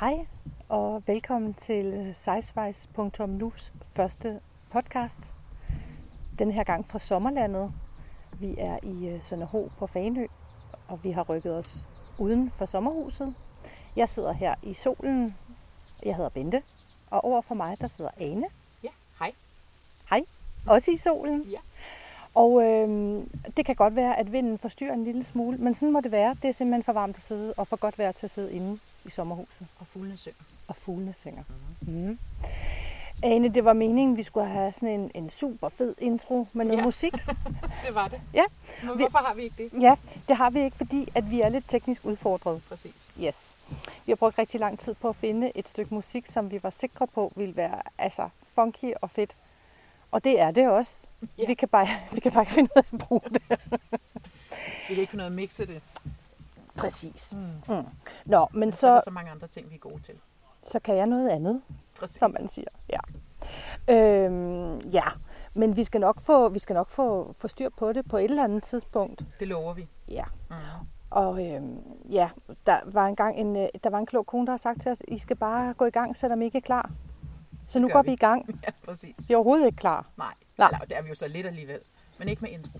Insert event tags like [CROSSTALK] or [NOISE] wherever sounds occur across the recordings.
Hej og velkommen til Sizewise.nus første podcast. Den her gang fra sommerlandet. Vi er i øh, Sønderho på Fanø, og vi har rykket os uden for sommerhuset. Jeg sidder her i solen. Jeg hedder Bente, og over for mig der sidder Ane. Ja, hej. Hej, også i solen. Ja. Og øh, det kan godt være, at vinden forstyrrer en lille smule, men sådan må det være. Det er simpelthen for varmt at sidde, og for godt vejr til at sidde inde i sommerhuset. Og fuglene synger. Og fuglene synger. Mm. Ane, det var meningen, vi skulle have sådan en, en super fed intro med noget Ja. musik. [LAUGHS] Det var det. Ja. Men Vi- hvorfor har vi ikke det? Ja, det har vi ikke, fordi at vi er lidt teknisk udfordret. Præcis. Yes. Vi har brugt rigtig lang tid på at finde et stykke musik, som vi var sikre på ville være altså, funky og fedt. Og det er det også. Ja. Vi, kan bare, [LAUGHS] vi kan bare ikke finde ud af at bruge det. Vi kan ikke finde noget at mixe det. Præcis. Mm. Mm. Nå, men Så er der så, så mange andre ting, vi er gode til. så kan jeg noget andet. Præcis. som man siger. Ja. Øhm, ja, men vi skal nok få, vi skal nok få, få styr på det på et eller andet tidspunkt. Det lover vi. Ja. Mm. Og øhm, ja, der var engang en, øh, der var en klog kone, der har sagt til os, I skal bare gå i gang, selvom I ikke er klar. Så nu går vi. vi i gang. [LAUGHS] Ja, præcis. Vi er overhovedet ikke klar. Nej. Nej. Eller, det er vi jo så lidt alligevel. Men ikke med intro.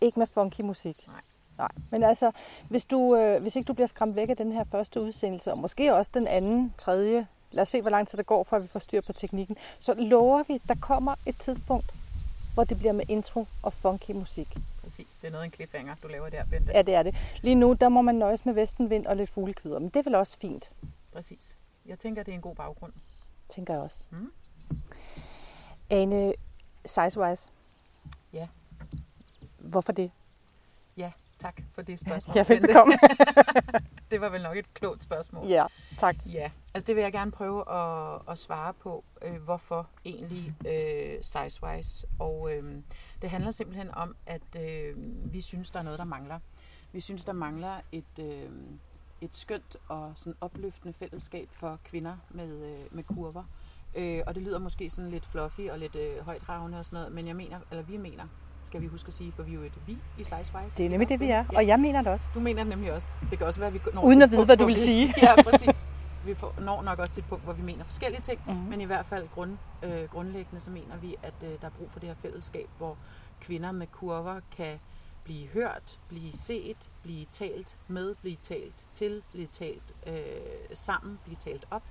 Ikke med funky musik. Nej. Nej. Men altså, hvis, du, øh, hvis ikke du bliver skræmt væk af den her første udsendelse, og måske også den anden, tredje, lad os se, hvor lang tid det går, før vi får styr på teknikken, så lover vi, at der kommer et tidspunkt, hvor det bliver med intro og funky musik. Præcis. Det er noget af en cliffhanger, du laver der, Bente. Ja, det er det. Lige nu, der må man nøjes med vestenvind og lidt fuglekvider, men det er vel også fint, Præcis. Jeg tænker, det er en god baggrund. tænker jeg også. Mm. Ane, Sizewise. Ja. Hvorfor det? Tak for det spørgsmål. Ja, Bente. velbekomme. det var vel nok et klogt spørgsmål. ja, tak. Ja, altså det vil jeg gerne prøve at, at svare på, øh, hvorfor egentlig øh, Sizewise. Og øh, det handler simpelthen om, at øh, vi synes, der er noget, der mangler. Vi synes, der mangler et, øh, et skønt og sådan opløftende fællesskab for kvinder med, øh, med kurver. Øh, og det lyder måske sådan lidt fluffy og lidt øh, højdragende og sådan noget, men jeg mener, eller vi mener, skal vi huske at sige, for vi er jo et vi i Sizewise. Det er nemlig det, vi er, Ja. og jeg mener det også. Du mener det nemlig også. Det kan også være, at vi når Uden at vide, punkt, hvad du vil vi- sige. [LAUGHS] Ja, præcis. [LAUGHS] Vi får, når nok også til et punkt, hvor vi mener forskellige ting, Mhm. mm-hmm. men i hvert fald grund, øh, grundlæggende så mener vi, at øh, der er brug for det her fællesskab, hvor kvinder med kurver kan blive hørt, blive set, blive talt med, blive talt til, blive talt øh, sammen, blive talt op.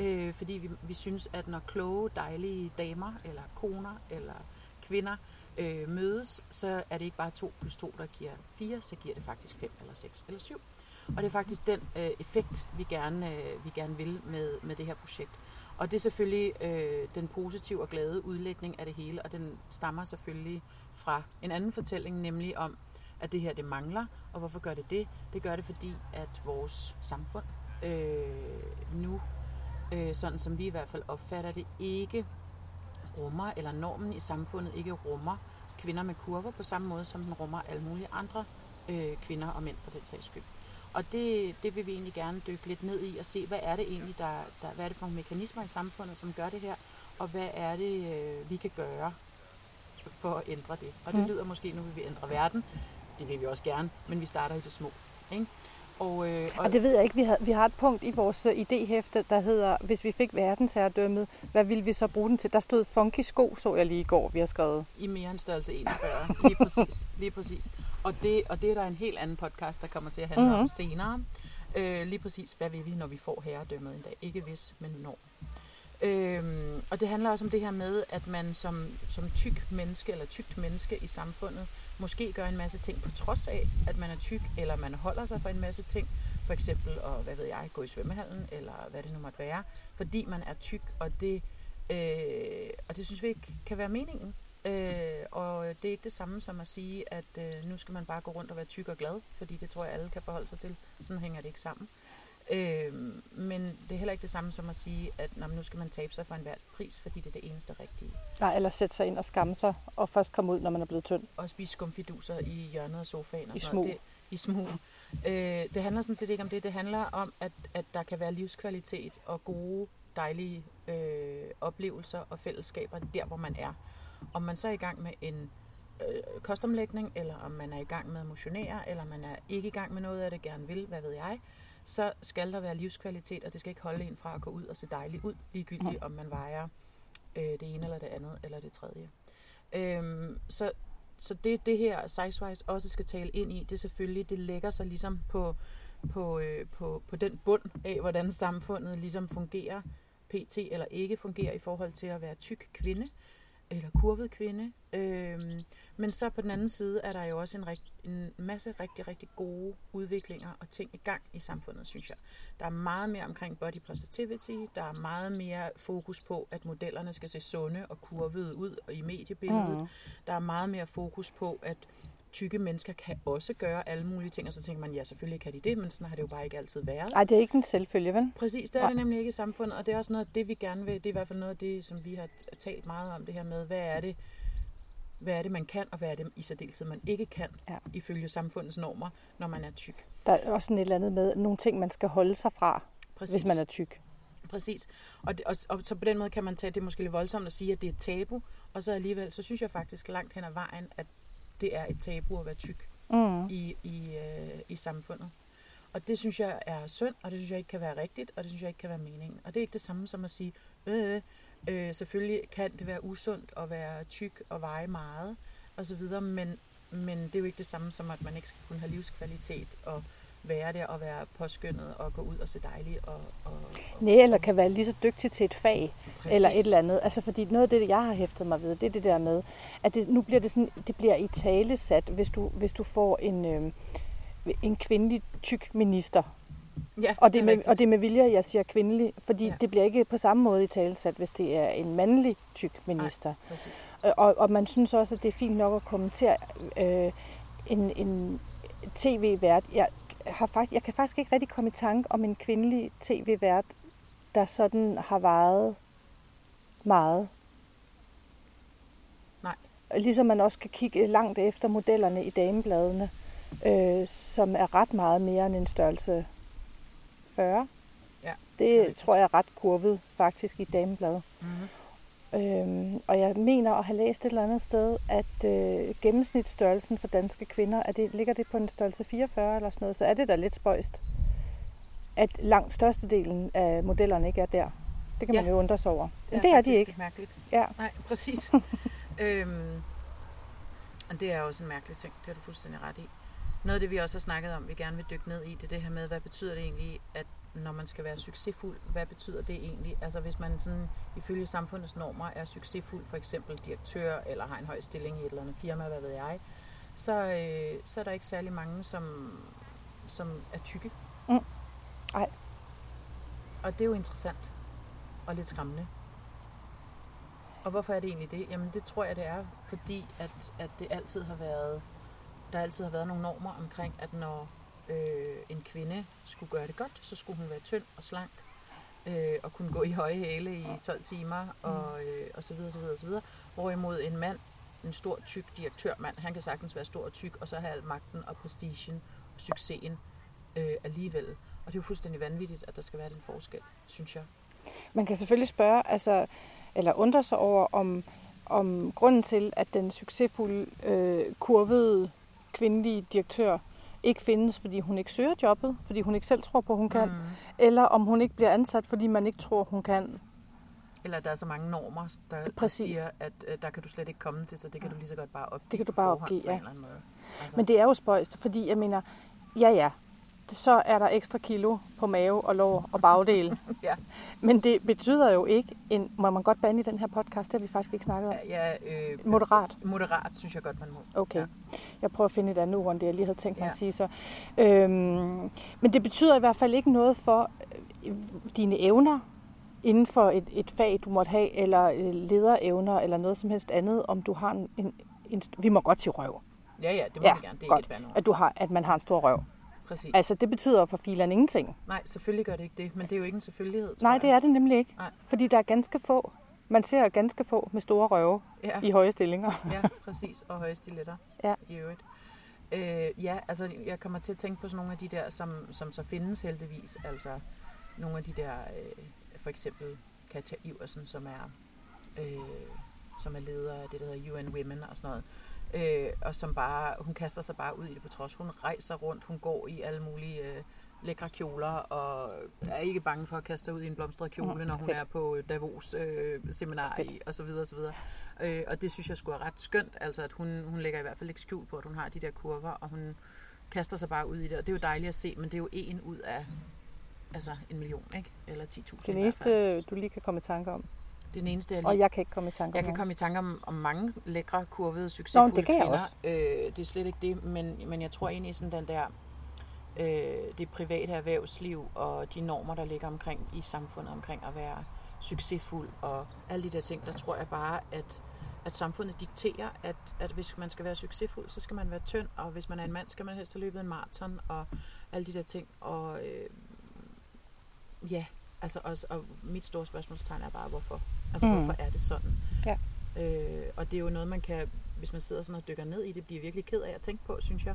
Øh, fordi vi, vi synes, at når kloge, dejlige damer, eller koner, eller kvinder øh, mødes, så er det ikke bare 2 plus 2, der giver 4, så giver det faktisk 5 eller 6 eller 7. Og det er faktisk den øh, effekt, vi gerne, øh, vi gerne vil med, med det her projekt. Og det er selvfølgelig øh, den positive og glade udlægning af det hele, og den stammer selvfølgelig fra en anden fortælling, nemlig om, at det her det mangler. Og hvorfor gør det det? Det gør det, fordi at vores samfund øh, nu, øh, sådan som vi i hvert fald opfatter det, ikke rummer, eller normen i samfundet ikke rummer kvinder med kurver på samme måde, som den rummer alle mulige andre øh, kvinder og mænd for den sags skyld. Og det, det vil vi egentlig gerne dykke lidt ned i og se, hvad er det egentlig, der, der, hvad er det for nogle mekanismer i samfundet, som gør det her, og hvad er det, øh, vi kan gøre for at ændre det. Og det Mm. lyder måske, nu vil vi ændre verden. Det vil vi også gerne, men vi starter i det små. Ikke? Og, øh, Og det ved jeg ikke. Vi har, vi har et punkt i vores øh, idéhæfte, der hedder, hvis vi fik verdensherredømmet, hvad ville vi så bruge den til? Der stod funky sko, så jeg lige i går, vi har skrevet. i mere end størrelse 41. Lige præcis. Lige præcis. Og, det, og det er der en helt anden podcast, der kommer til at handle mm-hmm. Mhm. om senere. Øh, lige præcis, hvad vil vi, når vi får herredømmet en dag? Ikke hvis, men når. Øhm, og det handler også om det her med, at man som, som tyk menneske, eller tykt menneske i samfundet, måske gør en masse ting på trods af, at man er tyk, eller man holder sig for en masse ting. For eksempel at, hvad ved jeg, gå i svømmehallen, eller hvad det nu måtte være, fordi man er tyk, og det, øh, og det synes vi ikke kan være meningen. Øh, og det er ikke det samme som at sige, at øh, nu skal man bare gå rundt og være tyk og glad, fordi det tror jeg alle kan forholde sig til. Sådan hænger det ikke sammen. Øh, men det er heller ikke det samme som at sige, at nå, nu skal man tabe sig for enhver pris, fordi det er det eneste rigtige. Nej, eller sætte sig ind og skamme sig, og først komme ud, når man er blevet tynd. Og spise skumfiduser i hjørnet af sofaen. Og I sådan noget. Det, I smug. Øh, det handler sådan set ikke om det. Det handler om, at, at der kan være livskvalitet og gode, dejlige øh, oplevelser og fællesskaber der, hvor man er. Om man så er i gang med en øh, kostomlægning, eller om man er i gang med at motionere, eller man er ikke i gang med noget af det, gerne vil, hvad ved jeg, så skal der være livskvalitet, og det skal ikke holde en fra at gå ud og se dejligt ud, ligegyldigt om man vejer øh, det ene eller det andet eller det tredje. Øhm, så så det, det her Sizewise også skal tale ind i, det er selvfølgelig, det lægger sig ligesom på, på, øh, på, på den bund af, hvordan samfundet ligesom fungerer, pt. eller ikke fungerer i forhold til at være tyk kvinde eller kurvet kvinde. Øhm, men så på den anden side er der jo også en, rigt, en masse rigtig, rigtig gode udviklinger og ting i gang i samfundet, synes jeg. Der er meget mere omkring body positivity, der er meget mere fokus på, at modellerne skal se sunde og kurvede ud og i mediebilledet. Mm. Der er meget mere fokus på, at tykke mennesker kan også gøre alle mulige ting, og så tænker man, ja, selvfølgelig kan de det, men sådan har det jo bare ikke altid været. Nej, det er ikke en selvfølge, vel? Præcis, det er det nemlig ikke i samfundet, og det er også noget af det, vi gerne vil, det er i hvert fald noget af det, som vi har talt meget om, det her med, hvad er det, hvad er det, man kan, og hvad er det i særdeleshed, man ikke kan, ja. ifølge samfundets normer, når man er tyk. Der er også et eller andet med nogle ting, man skal holde sig fra, Præcis. hvis man er tyk. Præcis. Og, det, og, og så på den måde kan man tage, det er måske lidt voldsomt at sige, at det er tabu, og så alligevel, så synes jeg faktisk langt hen ad vejen, at det er et tabu at være tyk mm. i, i, øh, i samfundet. Og det synes jeg er synd, og det synes jeg ikke kan være rigtigt, og det synes jeg ikke kan være meningen. Og det er ikke det samme som at sige, øh, øh, selvfølgelig kan det være usundt at være tyk og veje meget, og så videre, men, men det er jo ikke det samme som, at man ikke skal kunne have livskvalitet og være der og være påskyndet og gå ud og se dejlig. Og, og, og, Nej, eller kan være lige så dygtig til et fag, Præcis. eller et eller andet. Altså, fordi noget af det, jeg har hæftet mig ved, det er det der med, at det, nu bliver det sådan, det bliver i tale sat, hvis du, hvis du får en, øh, en kvindelig tyk minister. Ja, og, det det med, og det er med vilje, jeg siger kvindelig, fordi ja. det bliver ikke på samme måde i talesat, hvis det er en mandlig tyk minister. Nej, og, og man synes også, at det er fint nok at kommentere øh, en, en tv-vært. Jeg, har faktisk, jeg kan faktisk ikke rigtig komme i tanke om en kvindelig tv-vært, der sådan har varet meget. Nej. Ligesom man også kan kigge langt efter modellerne i damebladene, øh, som er ret meget mere end en størrelse 40. Ja, det, det tror jeg er ret kurvet faktisk i damebladet. Mm-hmm. Øhm, og jeg mener at have læst et eller andet sted, at øh, gennemsnitsstørrelsen for danske kvinder, at det, ligger det på en størrelse 44 eller sådan noget, så er det da lidt spøjst, at langt størstedelen af modellerne ikke er der. Det kan ja. man jo undre sig over. Men det, det er de ikke. mærkeligt. Ja. Nej, præcis. [LAUGHS] øhm, og det er også en mærkelig ting, det har du fuldstændig ret i. Noget af det, vi også har snakket om, vi gerne vil dykke ned i, det er det her med, hvad betyder det egentlig, at når man skal være succesfuld, hvad betyder det egentlig? Altså hvis man sådan ifølge samfundets normer er succesfuld, for eksempel direktør eller har en høj stilling i et eller andet firma, hvad ved jeg, så, øh, så er der ikke særlig mange, som, som er tykke. Mm. Ej. Og det er jo interessant og lidt skræmmende. Og hvorfor er det egentlig det? Jamen det tror jeg, det er, fordi at, at det altid har været, der altid har været nogle normer omkring, at når øh, en kvinde skulle gøre det godt, så skulle hun være tynd og slank, øh, og kunne gå i høje hæle i 12 timer, og, øh, og så videre, så videre, så videre. Hvorimod en mand, en stor, tyk direktørmand, han kan sagtens være stor og tyk, og så have al magten og prestigen og succesen øh, alligevel. Og det er jo fuldstændig vanvittigt, at der skal være den forskel, synes jeg. Man kan selvfølgelig spørge, altså, eller undre sig over, om, om grunden til, at den succesfulde, øh, kurvede kvindelige direktør ikke findes, fordi hun ikke søger jobbet, fordi hun ikke selv tror på, hun kan, mm. eller om hun ikke bliver ansat, fordi man ikke tror, hun kan. Eller der er så mange normer, der, der siger, at uh, der kan du slet ikke komme til, så det kan du lige så godt bare opgive Det kan du bare opgive, ja. Altså. Men det er jo spøjst, fordi jeg mener, ja ja, så er der ekstra kilo på mave og lår og bagdel. [LAUGHS] ja. Men det betyder jo ikke, en, må man godt bande i den her podcast, det har vi faktisk ikke snakket om. Ja, øh, moderat. Moderat synes jeg godt, man må. Okay. Ja. Jeg prøver at finde et andet ord, end det jeg lige havde tænkt mig ja. at sige så. Øhm, men det betyder i hvert fald ikke noget for øh, dine evner inden for et, et fag, du måtte have, eller øh, lederevner, eller noget som helst andet, om du har en, en, en vi må godt sige røv. Ja, ja, det må ja, vi gerne. Det er godt, ikke et at, du har, at man har en stor røv. Præcis. Altså, det betyder for filerne ingenting. Nej, selvfølgelig gør det ikke det, men det er jo ikke en selvfølgelighed. Nej, det er det nemlig ikke. Nej. Fordi der er ganske få, man ser ganske få med store røve ja. i høje stillinger. ja, [LAUGHS] præcis, og høje stiletter ja. i øvrigt. Øh, ja, altså jeg kommer til at tænke på sådan nogle af de der, som, som så findes heldigvis. Altså nogle af de der, øh, for eksempel Katja Iversen, som er, øh, som er leder af det, der hedder UN Women og sådan noget øh, og som bare, hun kaster sig bare ud i det på trods. Hun rejser rundt, hun går i alle mulige øh, lækre kjoler, og er ikke bange for at kaste sig ud i en blomstret kjole, når hun er på Davos øh, seminar i, og så videre, og så videre. Øh, og det synes jeg skulle er ret skønt, altså at hun, hun lægger i hvert fald ikke skjul på, at hun har de der kurver, og hun kaster sig bare ud i det, og det er jo dejligt at se, men det er jo en ud af altså en million, ikke? Eller 10.000 Det fald. du lige kan komme i tanke om. Den eneste, jeg lige Og jeg kan ikke komme i tanke jeg om kan nogen. komme i tanke om, om mange lækre, kurvede, succesfulde det kan jeg kvinder. også. Øh, det er slet ikke det, men, men jeg tror egentlig sådan den der, øh, det private erhvervsliv og de normer, der ligger omkring i samfundet omkring at være succesfuld og alle de der ting, der tror jeg bare, at, at samfundet dikterer, at, at hvis man skal være succesfuld, så skal man være tynd, og hvis man er en mand, skal man helst have løbet en maraton og alle de der ting. Og øh, ja, altså også, og mit store spørgsmålstegn er bare, hvorfor? Altså, Mm. hvorfor er det sådan? Ja. Øh, og det er jo noget, man kan, hvis man sidder sådan og dykker ned i det, bliver virkelig ked af at tænke på, synes jeg,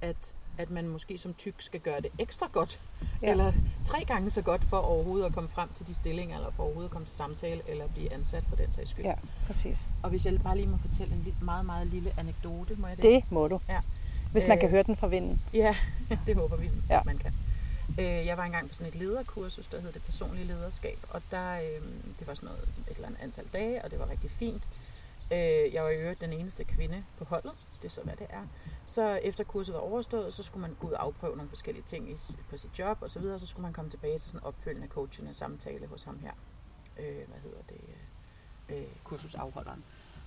at, at man måske som tyk skal gøre det ekstra godt, Ja. eller tre gange så godt for overhovedet at komme frem til de stillinger, eller for overhovedet at komme til samtale, eller blive ansat for den sags skyld. Ja, præcis. Og hvis jeg bare lige må fortælle en lille, meget, meget lille anekdote, må jeg det? Det må du. Ja. Hvis man Øh, kan høre den fra vinden. Ja, [LAUGHS] det håber vi, ja. man kan. Øh, jeg var engang på sådan et lederkursus, der hed det personlige lederskab, og der, øh, det var sådan noget, et eller andet antal dage, og det var rigtig fint. Øh, jeg var i øvrigt den eneste kvinde på holdet, det er så hvad det er. Så efter kurset var overstået, så skulle man gå ud og afprøve nogle forskellige ting i, på sit job og så videre, og så skulle man komme tilbage til sådan en opfølgende coachende samtale hos ham her. Øh, hvad hedder det? Øh, kursusafholderen.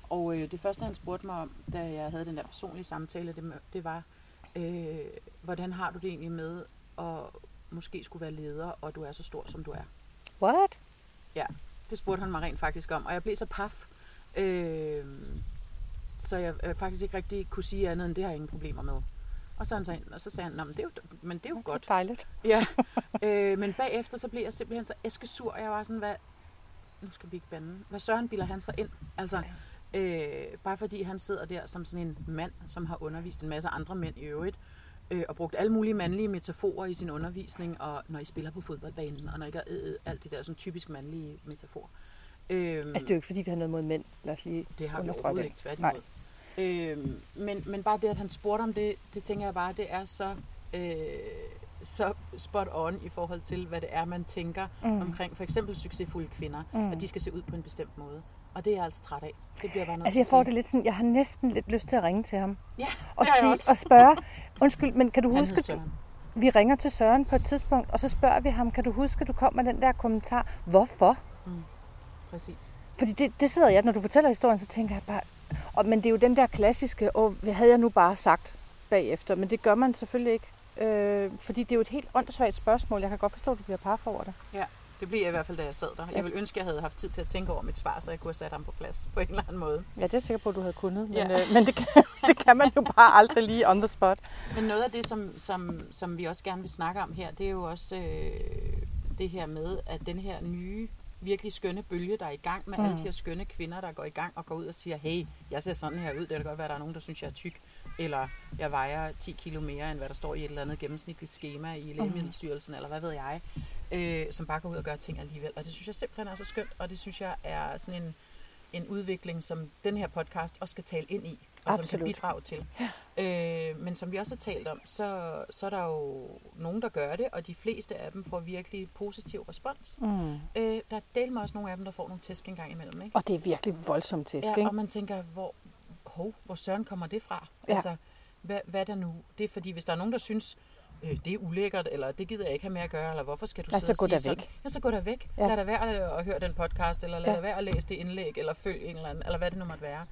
Og øh, det første, han spurgte mig om, da jeg havde den der personlige samtale, det, det var, øh, hvordan har du det egentlig med at måske skulle være leder, og du er så stor, som du er? What? Det spurgte han mig rent faktisk om, og jeg blev så paf. Øh, så jeg øh, faktisk ikke rigtig kunne sige andet end, det har jeg ingen problemer med. Og så, han sagde, og så sagde han, "Nå, men det er jo, men det er jo godt. Dejligt. Ja, [LAUGHS] øh, men bagefter så blev jeg simpelthen så æskesur, og jeg var sådan, hvad, nu skal vi ikke bande, hvad søren bilder han sig ind? Altså, øh, bare fordi han sidder der som sådan en mand, som har undervist en masse andre mænd i øvrigt, øh, og brugt alle mulige mandlige metaforer i sin undervisning, og når I spiller på fodboldbanen, og når I gør øh, øh, alt det der sådan typisk mandlige metaforer. Øh, Altså, det er jo ikke, fordi vi har noget mod mænd. Lad os lige det har vi overhovedet det. ikke, tværtimod. Øhm, men, men bare det, at han spurgte om det, det tænker jeg bare, det er så, øh, så spot on i forhold til, hvad det er, man tænker Mm. omkring for eksempel succesfulde kvinder, mm. at de skal se ud på en bestemt måde. Og det er jeg altså træt af. Det bliver bare noget Altså, jeg får det lidt sådan, jeg har næsten lidt lyst til at ringe til ham. Ja, Og, sige, og spørge, undskyld, men kan du Han huske, Søren. vi ringer til Søren på et tidspunkt, og så spørger vi ham, kan du huske, du kom med den der kommentar? Hvorfor? Præcis. Fordi det, det sidder jeg, når du fortæller historien, så tænker jeg bare, og, men det er jo den der klassiske, og hvad havde jeg nu bare sagt bagefter? Men det gør man selvfølgelig ikke, øh, fordi det er jo et helt åndssvagt spørgsmål. Jeg kan godt forstå, at du bliver par over det. Det bliver jeg i hvert fald, da jeg sad der. Jeg vil ønske, at jeg havde haft tid til at tænke over mit svar, så jeg kunne have sat ham på plads på en eller anden måde. Ja, det er jeg sikker på, at du havde kunnet, men, Ja. øh, men det, kan, [LAUGHS] det kan man jo bare aldrig lige on the spot. Men noget af det, som, som, som vi også gerne vil snakke om her, det er jo også øh, det her med, at den her nye, virkelig skønne bølge, der er i gang med mm. alle de her skønne kvinder, der går i gang og går ud og siger, hey, jeg ser sådan her ud, det kan godt være, at der er nogen, der synes, jeg er tyk, eller jeg vejer 10 kilo mere, end hvad der står i et eller andet gennemsnitligt schema i Lægemiddelstyrelsen, eller hvad ved jeg, øh, som bare går ud og gør ting alligevel. Og det synes jeg simpelthen er så skønt, og det synes jeg er sådan en, en udvikling, som den her podcast også skal tale ind i, og som Absolut. kan bidrage til. Øh, men som vi også har talt om, så, så er der jo nogen, der gør det, og de fleste af dem får virkelig positiv respons. Mm. Øh, der er del med også nogle af dem, der får nogle tæsk en gang imellem. Ikke? Og det er virkelig voldsomt tæsk, Ja, ikke? og man tænker, hvor, hov, hvor søren kommer det fra? Ja. Altså, hvad, hvad er der nu? Det er fordi, hvis der er nogen, der synes, øh, det er ulækkert, eller det gider jeg ikke have med at gøre, eller hvorfor skal du Ja, sidde så og gå sige da sådan? væk. Ja, så gå da væk. Ja. Lad da være at, at høre den podcast, eller lad Ja. ja. da være at læse det indlæg, eller følg en eller anden, eller hvad det nu måtte være.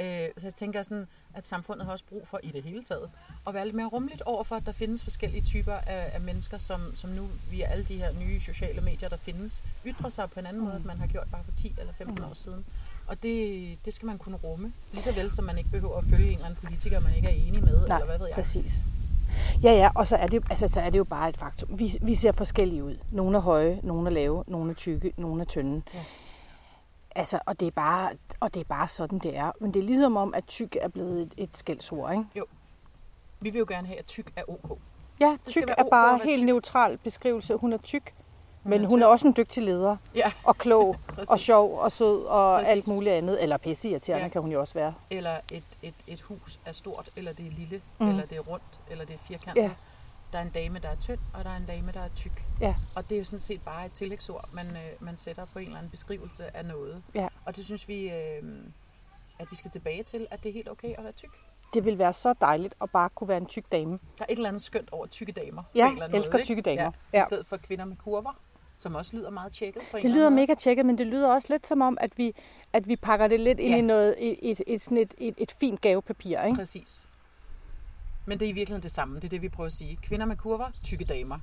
Øh, så jeg tænker sådan, at samfundet har også brug for i det hele taget, at være lidt mere rummeligt over for, at der findes forskellige typer af, af mennesker, som, som nu via alle de her nye sociale medier, der findes, ytrer sig på en anden mm. måde, end man har gjort bare for 10 eller 15 mm. år siden. Og det, det skal man kunne rumme. Lige så vel som man ikke behøver at følge en eller anden politiker, man ikke er enig med, Nej, eller hvad ved jeg. præcis. Ja, ja, og så er, det, altså, så er det jo bare et faktum. Vi, vi ser forskellige ud. Nogle er høje, nogle er lave, nogle er tykke, nogle er tynde. Ja. Altså, og det, er bare, og det er bare sådan, det er. Men det er ligesom om, at tyk er blevet et, et skældsord, ikke? Vi vil jo gerne have, at tyk er ok. Ja, tyk er ok bare være helt tyk. neutral beskrivelse. Hun er tyk, men hun er også en dygtig leder. Ja, Og klog, [LAUGHS] og sjov, og sød, og Præcis. alt muligt andet. Eller pisseirriterende Ja. kan hun jo også være. Eller et, et, et hus er stort, eller det er lille, Mm. eller det er rundt, eller det er firkantet. Ja. der er en dame, der er tynd, og der er en dame, der er tyk. Ja. Og det er jo sådan set bare et tillægsord, man, øh, man sætter på en eller anden beskrivelse af noget. Ja. Og det synes vi, øh, at vi skal tilbage til, at det er helt okay at være tyk. Det vil være så dejligt at bare kunne være en tyk dame. Der er et eller andet skønt over tykke damer. Ja, på en eller anden elsker måde, tykke damer. Ja. Ja. I stedet for kvinder med kurver, som også lyder meget tjekket på Det lyder mega tjekket, men det lyder også lidt som om, at vi, at vi pakker det lidt ind Ja. i noget, et, et, et, sådan et, et, et fint gavepapir. Ikke? Præcis. Men det er i virkeligheden det samme. Det er det, vi prøver at sige. Kvinder med kurver, tykke damer.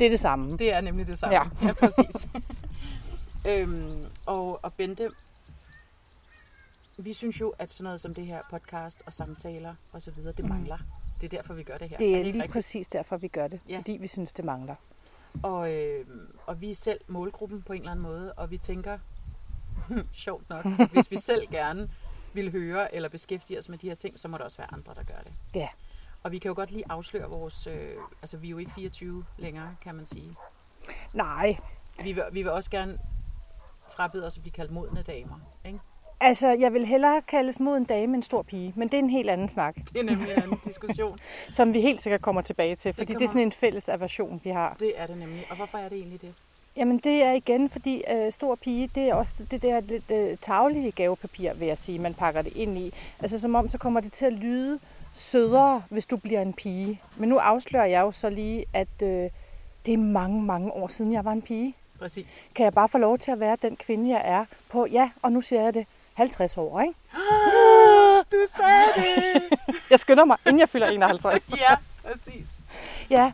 Det er det samme. Det er nemlig det samme. Ja. [LAUGHS] ja præcis. [LAUGHS] øhm, og, og Bente, vi synes jo, at sådan noget som det her podcast og samtaler og så videre, det mangler. Det er derfor, vi gør det her. Mm. Det er ikke lige rigtigt? præcis derfor, vi gør det. Ja. Fordi vi synes, det mangler. Og, øh, og vi er selv målgruppen på en eller anden måde, og vi tænker, [LAUGHS] sjovt nok, hvis vi selv gerne vil høre eller beskæftige os med de her ting, så må der også være andre, der gør det. Ja. Og vi kan jo godt lige afsløre vores... Øh, altså, vi er jo ikke 24 længere, kan man sige. Nej, Vi vil, vi vil også gerne frabede os at blive kaldt modne damer. Ikke? Altså jeg vil hellere kaldes mod en dame end en stor pige. Men det er en helt anden snak, Det er nemlig en anden diskussion. [LAUGHS] som vi helt sikkert kommer tilbage til. Fordi det, det er kommer- sådan en fælles aversion, vi har. Det er det nemlig. Og hvorfor er det egentlig det? Jamen det er igen, fordi øh, stor pige, det er også det der lidt øh, taglige gavepapir, vil jeg sige, man pakker det ind i. Altså som om, så kommer det til at lyde sødere, hvis du bliver en pige. Men nu afslører jeg jo så lige, at øh, det er mange, mange år siden, jeg var en pige. Præcis. Kan jeg bare få lov til at være den kvinde, jeg er på, ja, og nu siger jeg det, 50 år, ikke? [GASPS] Du sagde det! [LAUGHS] Jeg skynder mig, inden jeg fylder 51. [LAUGHS] ja, præcis. Ja.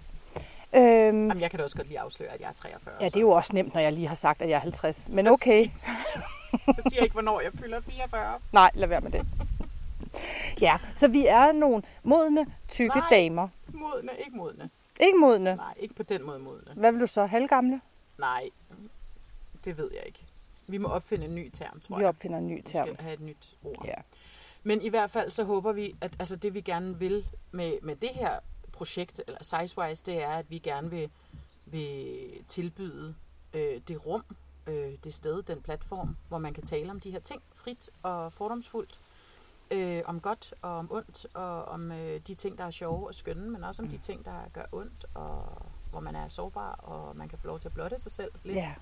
Øhm, Jamen, jeg kan da også godt lige afsløre, at jeg er 43. ja, det er jo også nemt, når jeg lige har sagt, at jeg er 50. Men okay, [LAUGHS] Jeg siger ikke, hvornår jeg fylder 44. nej, lad være med det. Ja, så vi er nogle modne, tykke Nej. damer. Modne, ikke modne. Ikke modne. Nej, ikke på den måde modne. Hvad vil du så? Halvgamle? Nej, det ved jeg ikke. Vi må opfinde en ny term, tror Vi jeg. opfinder en ny Vi term. skal have et nyt ord. Ja. Men i hvert fald så håber vi, at altså det vi gerne vil med, med det her projekt, eller Sizewise, det er, at vi gerne vil, vil tilbyde øh, det rum, øh, det sted, den platform, hvor man kan tale om de her ting frit og fordomsfuldt. Øh, om godt og om ondt, og om øh, de ting, der er sjove og skønne, men også om de ting, der gør ondt, og hvor man er sårbar, og man kan få lov til at blotte sig selv lidt. Ja.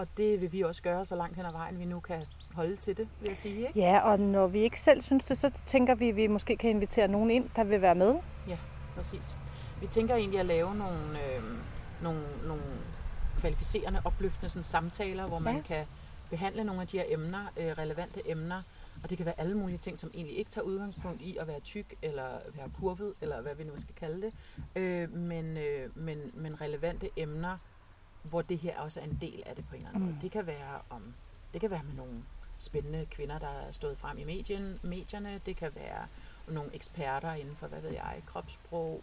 Og det vil vi også gøre så langt hen ad vejen, vi nu kan holde til det, vil jeg sige. Ikke? ja, og når vi ikke selv synes det, så tænker vi, at vi måske kan invitere nogen ind, der vil være med. Ja, præcis. Vi tænker egentlig at lave nogle, øh, nogle, nogle kvalificerende, opløftende sådan, samtaler, hvor man Ja. kan behandle nogle af de her emner, øh, relevante emner. Og det kan være alle mulige ting, som egentlig ikke tager udgangspunkt i at være tyk, eller være kurvet, eller hvad vi nu skal kalde det. Øh, men, øh, men, men relevante emner, hvor det her også er en del af det på en eller anden mm. måde. Det kan være om det kan være med nogle spændende kvinder, der er stået frem i medien, medierne. Det kan være nogle eksperter inden for, hvad ved jeg, kropssprog,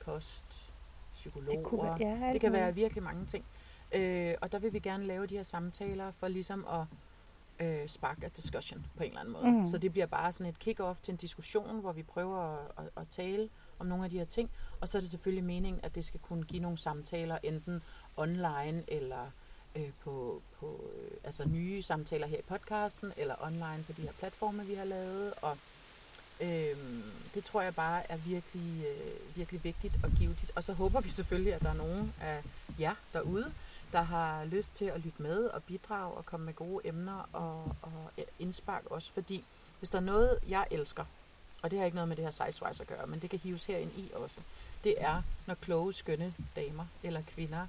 kost, psykologer. Det kunne ja, det kan være virkelig mange ting. Øh, og der vil vi gerne lave de her samtaler for ligesom at øh, spark a discussion på en eller anden måde. Mm. Så det bliver bare sådan et kick-off til en diskussion, hvor vi prøver at, at, at tale om nogle af de her ting. Og så er det selvfølgelig meningen, at det skal kunne give nogle samtaler, enten online eller øh, på, på øh, altså nye samtaler her i podcasten, eller online på de her platforme, vi har lavet. Og øh, det tror jeg bare er virkelig, øh, virkelig vigtigt og givetigt. Og så håber vi selvfølgelig, at der er nogen af jer derude, der har lyst til at lytte med og bidrage og komme med gode emner og, og indspark også. Fordi hvis der er noget, jeg elsker, og det har ikke noget med det her sizewise at gøre, men det kan hives herind i også, det er, når kloge, skønne damer eller kvinder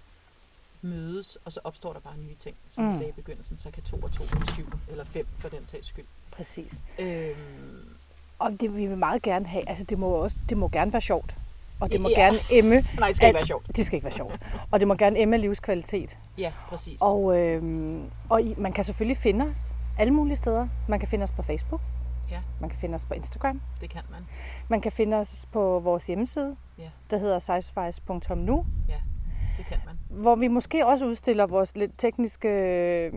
mødes, og så opstår der bare nye ting. Som mm. Vi sagde i begyndelsen, så kan to og to blive syv, eller fem for den sags skyld. Præcis. Øhm, Og det vi vil meget gerne have, altså det må også, det må gerne være sjovt. Og det må Ja. gerne emme... [LAUGHS] nej, det skal ikke at- være sjovt. Det skal ikke være sjovt. Og det må gerne emme livskvalitet. Ja, præcis. Og, øhm, og I, man kan selvfølgelig finde os alle mulige steder. Man kan finde os på Facebook. Ja. Man kan finde os på Instagram. det kan man. Man kan finde os på vores hjemmeside, Ja, der hedder sizevice.nu, ja, det kan man. hvor vi måske også udstiller vores lidt tekniske øh,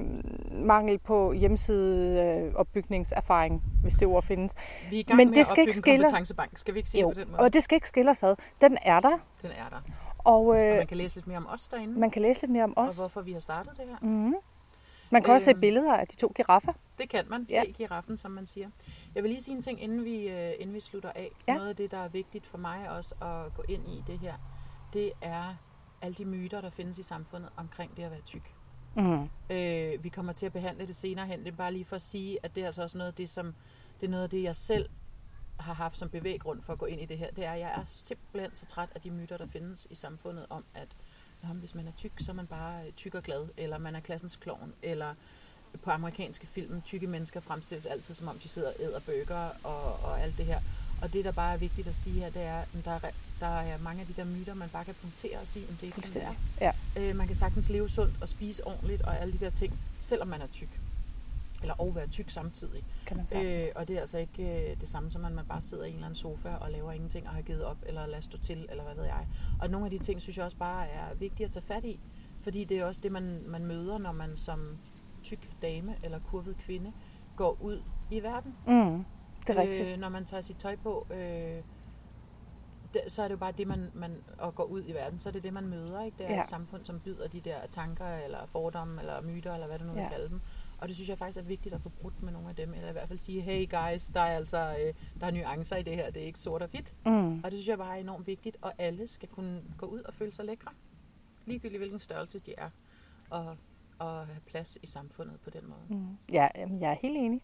mangel på hjemmesideopbygningserfaring, hvis det ord findes. Vi er i gang Men med det at skal ikke skille- kompetencebank. Skal vi ikke sige Jo, på den måde? og det skal ikke skille os ad. Den er der, Den er der. og Og øh, man kan læse lidt mere om os derinde, man kan læse lidt mere om og os. hvorfor vi har startet det her. Mm-hmm. Man kan også se Øhm. billeder af de to giraffer. Det kan man. Ja. Se giraffen, som man siger. Jeg vil lige sige en ting, inden vi, øh, inden vi slutter af. Ja. Noget af det, der er vigtigt for mig også at gå ind i det her, det er alle de myter, der findes i samfundet omkring det at være tyk. Mm. Øh, vi kommer til at behandle det senere hen. Det er bare lige for at sige, at det er altså også noget af det, som, det er noget af det, jeg selv har haft som bevæggrund for at gå ind i det her. Det er, at jeg er simpelthen så træt af de myter, der findes i samfundet om, at nå, hvis man er tyk, så er man bare tyk og glad, eller man er klassens klovn, eller på amerikanske film, tykke mennesker fremstilles altid, som om de sidder og æder burger og, og alt det her. Og det, der bare er vigtigt at sige her, det er, at der er, der er mange af de der myter, man bare kan punktere og sige, om det er ikke sådan, det er. Ja. Øh, man kan sagtens leve sundt og spise ordentligt og alle de der ting, selvom man er tyk. Eller og være tyk samtidig. Kan man sagtens. Øh, og det er altså ikke øh, det samme som, at man bare sidder i en eller anden sofa og laver ingenting og har givet op, eller lader stå til, eller hvad ved jeg. Og nogle af de ting, synes jeg også bare er vigtige at tage fat i. Fordi det er også det, man, man møder, når man som tyk dame eller kurvet kvinde går ud i verden. Mm. Det er rigtigt. Øh, når man tager sit tøj på, øh, det, så er det jo bare det, man, man og går ud i verden, så er det det, man møder. Ikke? Det er Ja. et samfund, som byder de der tanker, eller fordomme, eller myter, eller hvad du nu vil Ja. kalde dem. Og det synes jeg faktisk er vigtigt at få brudt med nogle af dem, eller i hvert fald sige, hey guys, der er altså øh, der er nuancer i det her, det er ikke sort og hvidt. Mm. Og det synes jeg bare er enormt vigtigt, og alle skal kunne gå ud og føle sig lækre. Ligegyldigt hvilken størrelse de er, og, og have plads i samfundet på den måde. Mm. Ja, jeg er helt enig.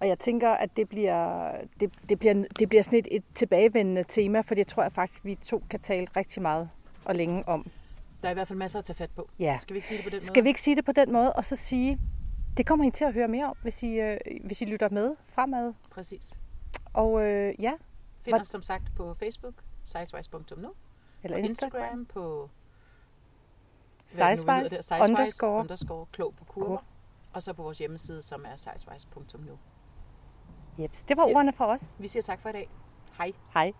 Og jeg tænker, at det bliver, det, det bliver, det bliver sådan et, et tilbagevendende tema, for det tror jeg faktisk, vi to kan tale rigtig meget og længe om. Der er i hvert fald masser at tage fat på. Ja. Skal vi ikke sige det på den Skal måde? vi ikke sige det på den måde, og så sige, det kommer I til at høre mere om, hvis I, øh, hvis I lytter med fremad. Præcis. Og øh, ja, Find os som sagt på Facebook, sizewise.nu, eller Instagram, Instagram på sizewise, der, underscore. underscore klog på kurver, Kurver. Og så på vores hjemmeside, som er sizewise.nu. Jeps, det var ordene fra os. Vi siger tak for i dag. Hej. Hej.